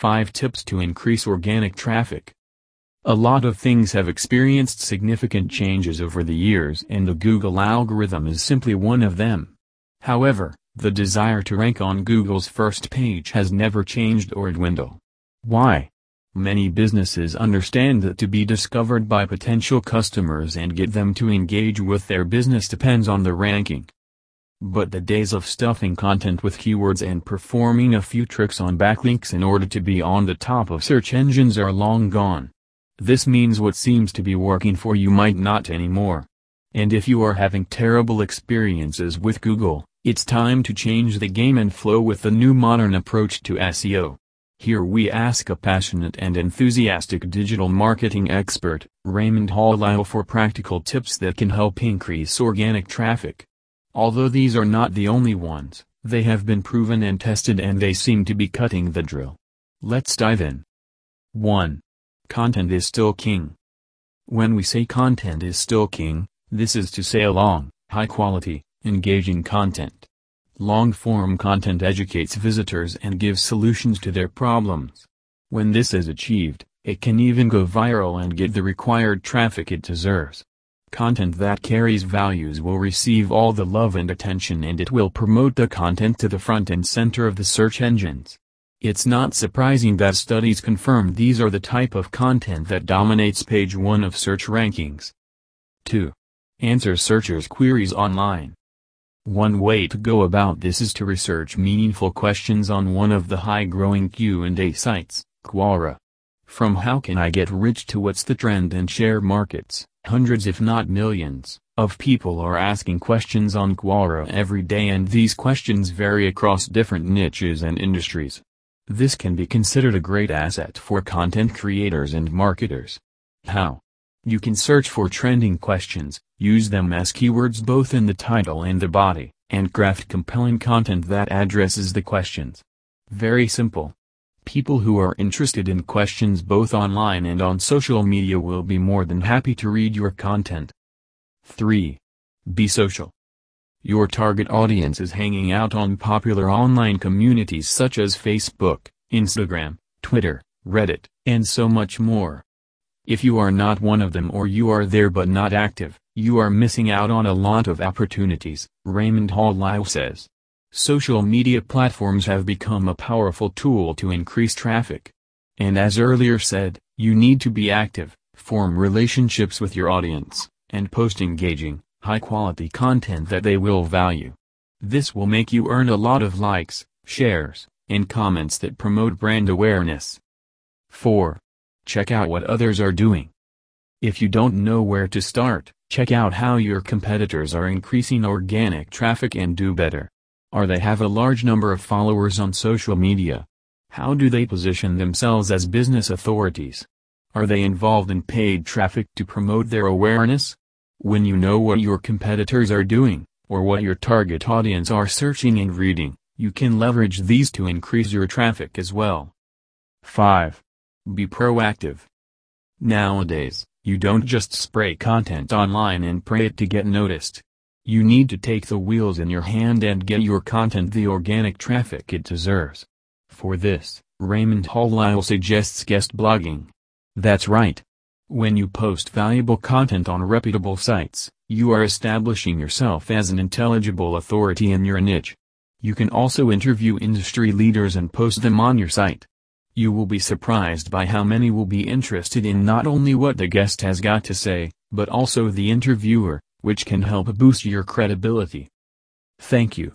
5 Tips to Increase Organic Traffic A lot of things have experienced significant changes over the years and the Google algorithm is simply one of them. However, the desire to rank on Google's first page has never changed or dwindled. Why? Many businesses understand that to be discovered by potential customers and get them to engage with their business depends on the ranking. But the days of stuffing content with keywords and performing a few tricks on backlinks in order to be on the top of search engines are long gone. This means what seems to be working for you might not anymore. And if you are having terrible experiences with Google, it's time to change the game and flow with the new modern approach to SEO. Here we ask a passionate and enthusiastic digital marketing expert, Raymond Hall for practical tips that can help increase organic traffic. Although these are not the only ones, they have been proven and tested and they seem to be cutting the drill. Let's dive in. 1. Content is still king. When we say content is still king, this is to say long, high-quality, engaging content. Long-form content educates visitors and gives solutions to their problems. When this is achieved, it can even go viral and get the required traffic it deserves. Content that carries values will receive all the love and attention and it will promote the content to the front and center of the search engines. It's not surprising that studies confirm these are the type of content that dominates page 1 of search rankings. 2. Answer searchers' queries online. One way to go about this is to research meaningful questions on one of the high-growing Q&A sites, Quora. From how can I get rich to what's the trend in share markets, hundreds if not millions, of people are asking questions on Quora every day and these questions vary across different niches and industries. This can be considered a great asset for content creators and marketers. How? You can search for trending questions, use them as keywords both in the title and the body, and craft compelling content that addresses the questions. Very simple. People who are interested in questions both online and on social media will be more than happy to read your content. 3. Be social. Your target audience is hanging out on popular online communities such as Facebook, Instagram, Twitter, Reddit, and so much more. If you are not one of them or you are there but not active, you are missing out on a lot of opportunities, Raymond Hall Lyle says. Social media platforms have become a powerful tool to increase traffic. And as earlier said, you need to be active, form relationships with your audience, and post engaging, high-quality content that they will value. This will make you earn a lot of likes, shares, and comments that promote brand awareness. 4. Check out what others are doing. If you don't know where to start, check out how your competitors are increasing organic traffic and do better. Are they have a large number of followers on social media? How do they position themselves as business authorities? Are they involved in paid traffic to promote their awareness? When you know what your competitors are doing, or what your target audience are searching and reading, you can leverage these to increase your traffic as well. 5. Be proactive. Nowadays, you don't just spray content online and pray it to get noticed. You need to take the wheels in your hand and get your content the organic traffic it deserves. For this, Raymond Hall Lyle suggests guest blogging. That's right. When you post valuable content on reputable sites, you are establishing yourself as an intelligible authority in your niche. You can also interview industry leaders and post them on your site. You will be surprised by how many will be interested in not only what the guest has got to say, but also the interviewer which can help boost your credibility. Thank you.